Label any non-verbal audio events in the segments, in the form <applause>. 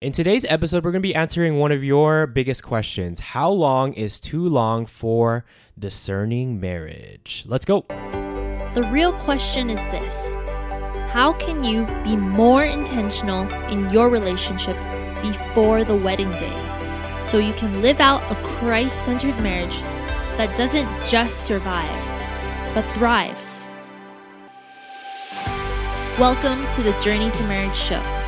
In today's episode, we're going to be answering one of your biggest questions How long is too long for discerning marriage? Let's go. The real question is this How can you be more intentional in your relationship before the wedding day so you can live out a Christ centered marriage that doesn't just survive, but thrives? Welcome to the Journey to Marriage show.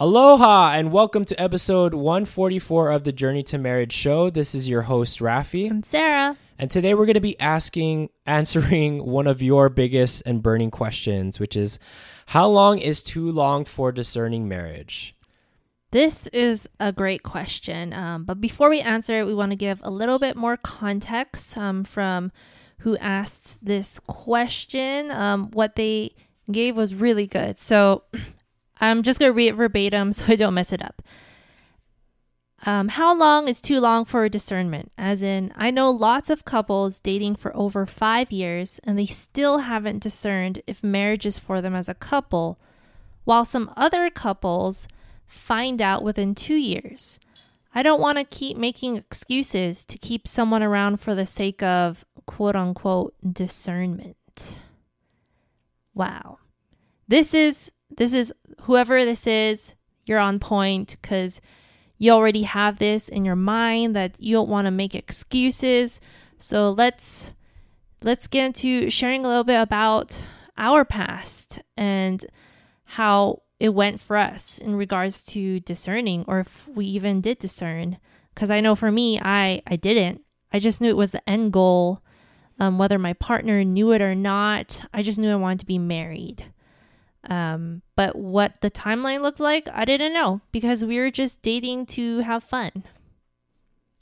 Aloha and welcome to episode 144 of the Journey to Marriage show. This is your host Rafi. And Sarah. And today we're going to be asking answering <laughs> one of your biggest and burning questions, which is how long is too long for discerning marriage? This is a great question. Um, but before we answer it, we want to give a little bit more context um, from who asked this question. Um, what they gave was really good. So <clears throat> I'm just going to read it verbatim <laughs> so I don't mess it up. Um, how long is too long for discernment? As in, I know lots of couples dating for over five years and they still haven't discerned if marriage is for them as a couple, while some other couples find out within two years. I don't want to keep making excuses to keep someone around for the sake of quote unquote discernment. Wow. This is this is whoever this is, you're on point because you already have this in your mind that you don't want to make excuses. So let's let's get into sharing a little bit about our past and how it went for us in regards to discerning or if we even did discern. Because i know for me i i didn't. I just knew it was the end goal um, whether my partner knew it or not. I just knew i wanted to be married um, but what the timeline looked like, I didn't know because we were just dating to have fun.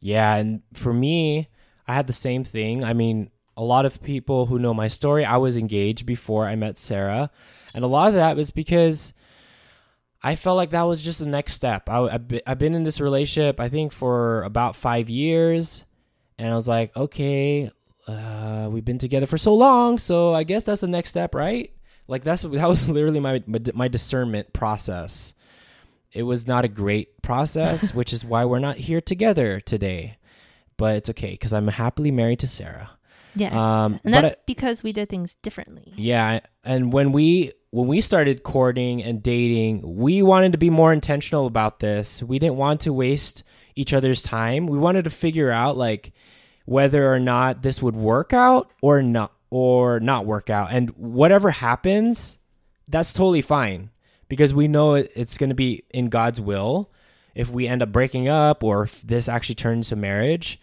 Yeah, and for me, I had the same thing. I mean, a lot of people who know my story, I was engaged before I met Sarah, and a lot of that was because I felt like that was just the next step. I, have been in this relationship, I think, for about five years, and I was like, okay, uh, we've been together for so long, so I guess that's the next step, right? Like that's that was <laughs> literally my my discernment process. It was not a great process, <laughs> which is why we're not here together today. But it's okay because I'm happily married to Sarah. Yes, um, and that's I, because we did things differently. Yeah, and when we when we started courting and dating, we wanted to be more intentional about this. We didn't want to waste each other's time. We wanted to figure out like whether or not this would work out or not or not work out. And whatever happens, that's totally fine because we know it's going to be in God's will if we end up breaking up or if this actually turns to marriage.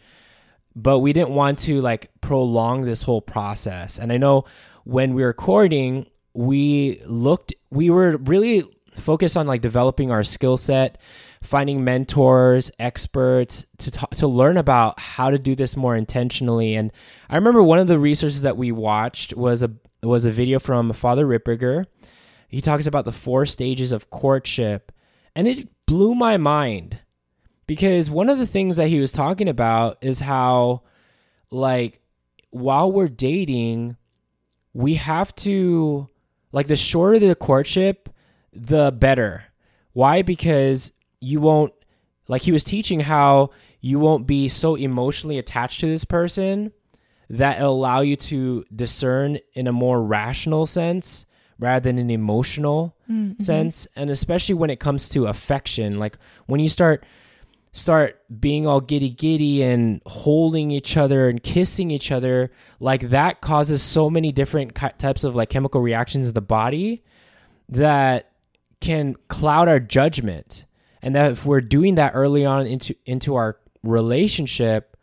But we didn't want to like prolong this whole process. And I know when we were courting, we looked, we were really focused on like developing our skill set finding mentors, experts to to learn about how to do this more intentionally. And I remember one of the resources that we watched was a was a video from Father Ripperger. He talks about the four stages of courtship, and it blew my mind because one of the things that he was talking about is how like while we're dating, we have to like the shorter the courtship, the better. Why? Because you won't like he was teaching how you won't be so emotionally attached to this person that it'll allow you to discern in a more rational sense rather than an emotional mm-hmm. sense and especially when it comes to affection like when you start start being all giddy giddy and holding each other and kissing each other like that causes so many different types of like chemical reactions in the body that can cloud our judgment and that if we're doing that early on into into our relationship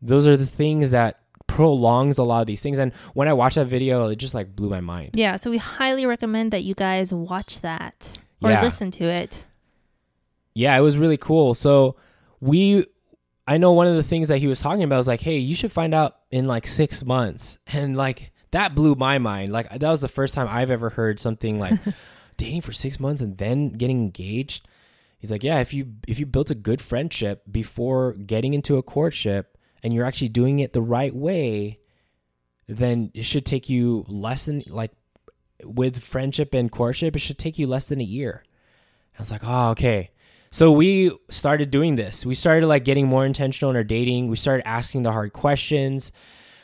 those are the things that prolongs a lot of these things and when i watched that video it just like blew my mind yeah so we highly recommend that you guys watch that or yeah. listen to it yeah, it was really cool. So we, I know one of the things that he was talking about was like, hey, you should find out in like six months, and like that blew my mind. Like that was the first time I've ever heard something like <laughs> dating for six months and then getting engaged. He's like, yeah, if you if you built a good friendship before getting into a courtship and you're actually doing it the right way, then it should take you less than like with friendship and courtship, it should take you less than a year. I was like, oh, okay. So we started doing this. We started like getting more intentional in our dating. We started asking the hard questions.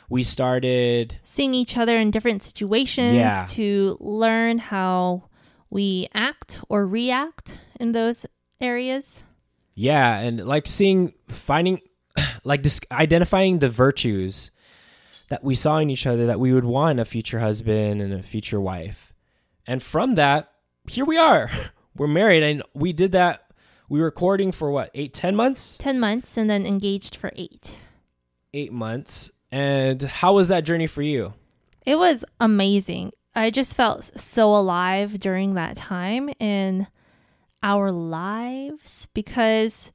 We started seeing each other in different situations Yeah. to learn how we act or react in those areas. Yeah, and like seeing, finding, <clears throat> like dis- identifying the virtues that we saw in each other that we would want a future husband and a future wife. And from that, here we are. <laughs> We're married, and we did that. We were courting for what, eight, ten months? 10 months and then engaged for eight. Eight months. And how was that journey for you? It was amazing. I just felt so alive during that time in our lives because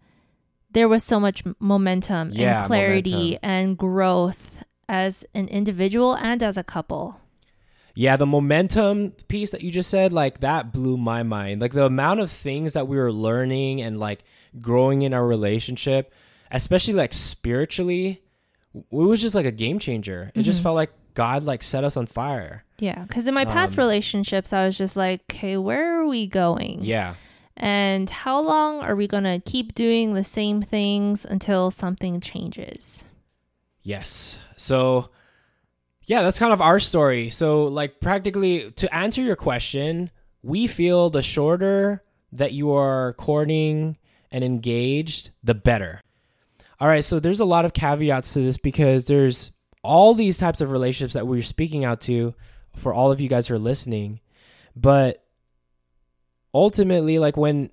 there was so much momentum Yeah, and clarity momentum. and growth as an individual and as a couple. Yeah, the momentum piece that you just said, like that blew my mind. Like the amount of things that we were learning and like growing in our relationship, especially like spiritually, it was just like a game changer. It just mm-hmm. felt like God like set us on fire. Yeah, because in my past Um, relationships, I was just like, okay, where are we going? Yeah. And how long are we going to keep doing the same things until something changes? Yes. So, yeah, that's kind of our story. So, like, practically to answer your question, we feel the shorter that you are courting and engaged, the better. All right. So, there's a lot of caveats to this because there's all these types of relationships that we're speaking out to for all of you guys who are listening. But ultimately, like, when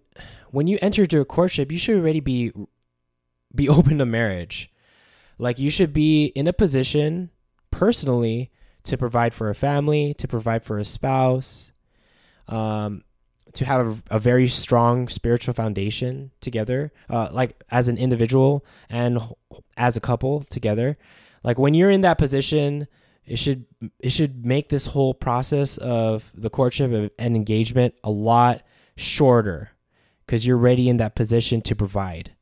when you enter into a courtship, you should already be be open to marriage. Like you should be in a position personally to provide for a family, to provide for a spouse, um, to have a, a very strong spiritual foundation together, uh, like as an individual and as a couple together. Like when you're in that position, it should it should make this whole process of the courtship and engagement a lot shorter because you're ready in that position to provide.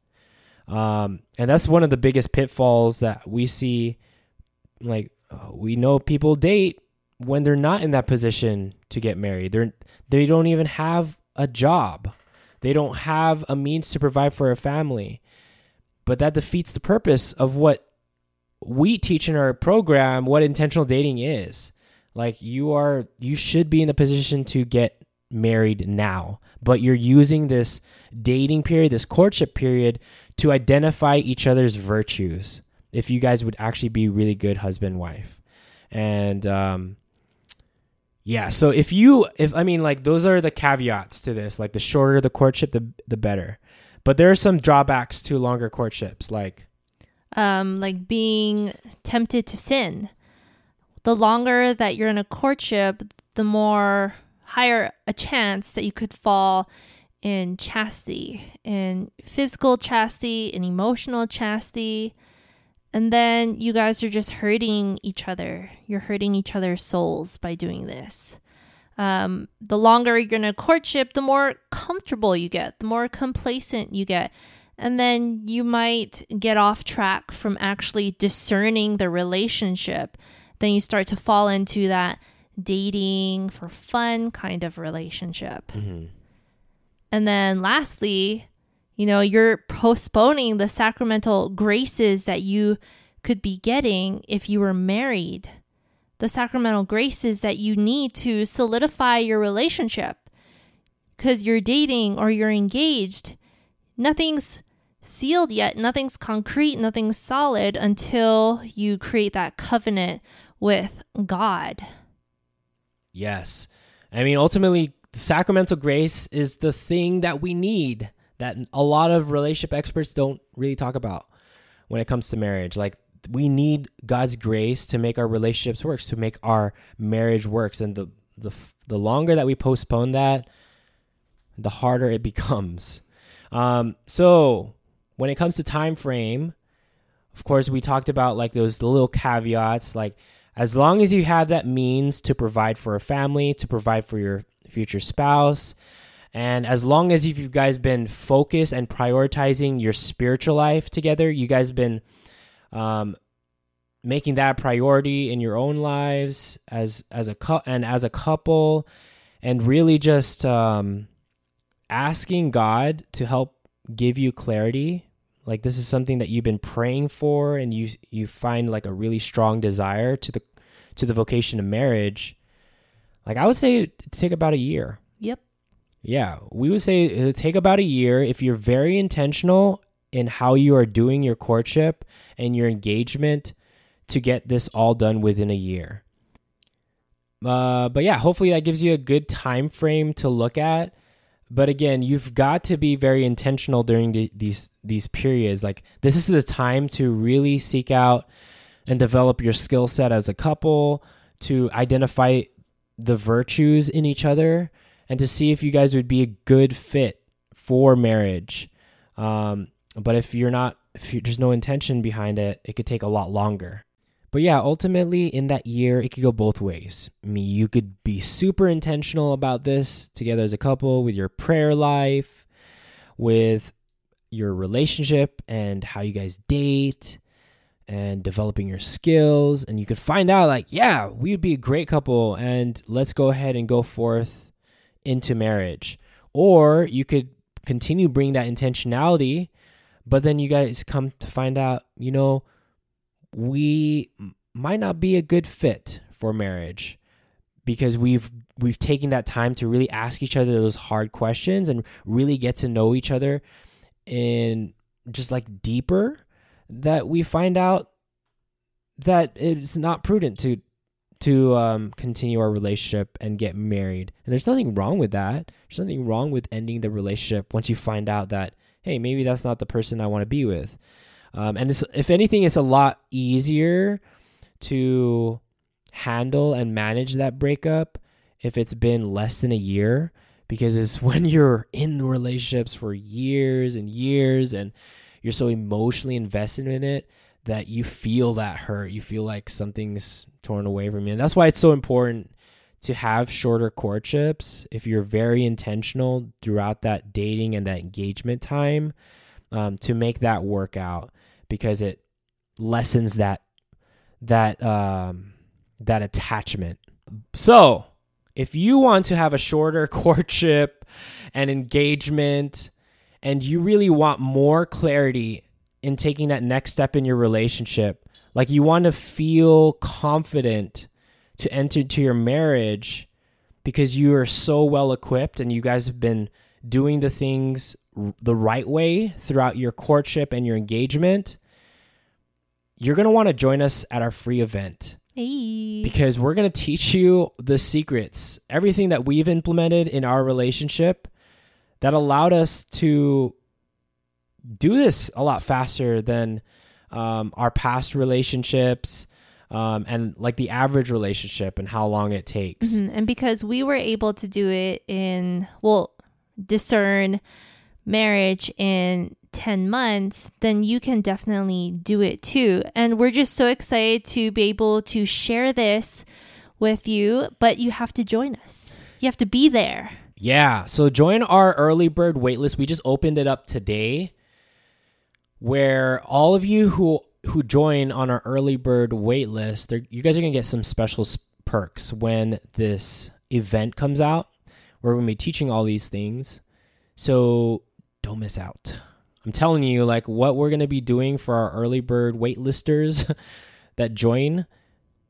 Um, and that's one of the biggest pitfalls that we see. Like uh, we know people date when they're not in that position to get married. They're they don't even have a job. They don't have a means to provide for a family. But that defeats the purpose of what we teach in our program what intentional dating is. Like you are you should be in a position to get married now, but you're using this dating period, this courtship period to identify each other's virtues. If you guys would actually be really good husband wife. And um yeah, so if you if I mean like those are the caveats to this, like the shorter the courtship the the better. But there are some drawbacks to longer courtships like um, like being tempted to sin. The longer that you're in a courtship, the more higher a chance that you could fall in chastity, in physical chastity, in emotional chastity. And then you guys are just hurting each other. You're hurting each other's souls by doing this. Um, the longer you're in a courtship, the more comfortable you get, the more complacent you get. And then you might get off track from actually discerning the relationship. Then you start to fall into that dating for fun kind of relationship. Mm-hmm. And then lastly, you know, you're postponing the sacramental graces that you could be getting if you were married. The sacramental graces that you need to solidify your relationship. Because you're dating or you're engaged, nothing's sealed yet, nothing's concrete, nothing's solid until you create that covenant with God. Yes. I mean, ultimately, sacramental grace is the thing that we need that a lot of relationship experts don't really talk about when it comes to marriage. Like, we need God's grace to make our relationships work, to make our marriage works. And the, the, the longer that we postpone that, the harder it <laughs> becomes. Um, so when it comes to time frame, of course, we talked about like those little caveats, like as long as you have that means to provide for a family, to provide for your future spouse, and as long as you've guys been focused and prioritizing your spiritual life together, you guys been um, making that a priority in your own lives as as a and as a couple, and really just um, asking God to help give you clarity like this is something that you've been praying for and you you find like a really strong desire to the to the vocation of marriage. Like i would say take about a year. Yep. yeah. We would say it would take about a year if you're very intentional in how you are doing your courtship and your engagement to get this all done within a year. Uh, but yeah hopefully that gives you a good time frame to look at but again you've got to be very intentional during the, these these periods. Like this is the time to really seek out and develop your skill set as a couple to identify the virtues in each other and to see if you guys would be a good fit for marriage. Um, but if you're not if you, there's no intention behind it it could take a lot longer but yeah, ultimately in that year, it could go both ways. I mean, you could be super intentional about this together as a couple with your prayer life, with your relationship and how you guys date and developing your skills. And you could find out, like, yeah, we would be a great couple and let's go ahead and go forth into marriage. Or you could continue bringing that intentionality, but then you guys come to find out, you know, we might not be a good fit for marriage because we've we've taken that time to really ask each other those hard questions and really get to know each other in just like deeper that we find out that it's not prudent to to um, continue our relationship and get married. And there's nothing wrong with that. There's nothing wrong with ending the relationship once you find out that hey maybe that's not the person i want to be with um, and if anything, it's a lot easier to handle and manage that breakup if it's been less than a year because it's <laughs> when you're in relationships for years and years and you're so emotionally invested in it that you feel that hurt. You feel like something's torn away from you. And that's why it's so important to have shorter courtships if you're very intentional throughout that dating and that engagement time um, to make that work out because it lessens that that um, that attachment. So, if you want to have a shorter <laughs> courtship and engagement, and you really want more clarity in taking that next step in your relationship, like you want to feel confident to enter into your marriage because you are so well equipped and you guys have been doing the things the right way throughout your courtship and your engagement, you're going to want to join us at our free event. Hey. Because we're going to teach you the secrets, everything that we've implemented in our relationship that allowed us to do this a lot faster than um, our past relationships um, and like the average relationship and how long it takes. Mhm. And because we were able to do it in, well, discern marriage in 10 months, then you can definitely do it too. And we're just so excited to be able to share this with you, but you have to join us. You have to be there. Yeah. So join our early bird waitlist. We just opened it up today where all of you who who join on our early bird waitlist, you guys are going to get some special perks when this event comes out. We're going to be teaching all these things. So don't miss out. I'm telling you like what we're going to be doing for our early bird waitlisters <laughs> that join.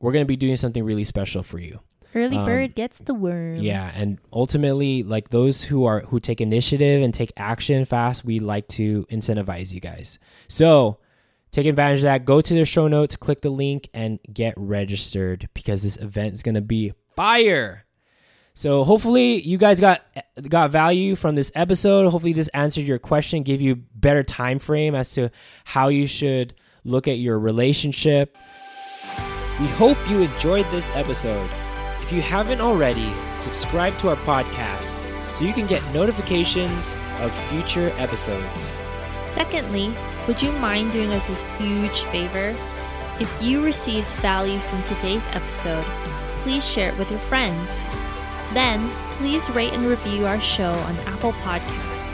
We're going to be doing something really special for you. Early Um, bird gets the worm. Yeah, and ultimately, like those who are who take initiative and take action fast, we like to incentivize you guys. So take advantage of that. Go to their show notes, click the link, and get registered because this event is gonna be fire. So hopefully you guys got got value from this episode. Hopefully this answered your question, gave you better time frame as to how you should look at your relationship. We hope you enjoyed this episode. If you haven't already, subscribe to our podcast so you can get notifications of future episodes. Secondly, would you mind doing us a huge favor? If you received value from today's episode, please share it with your friends. Then, please rate and review our show on Apple Podcast.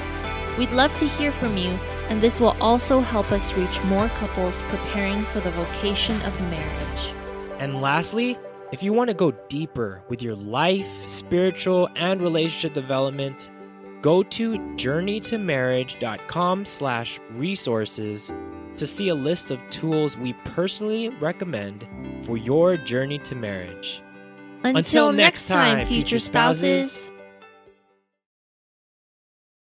We'd love to hear from you, and this will also help us reach more couples preparing for the vocation of marriage. And lastly, if you want to go deeper with your life, spiritual, and relationship development, go to journeytomarriage.com slash resources to see a list of tools we personally recommend for your journey to marriage. Until, next time, future spouses.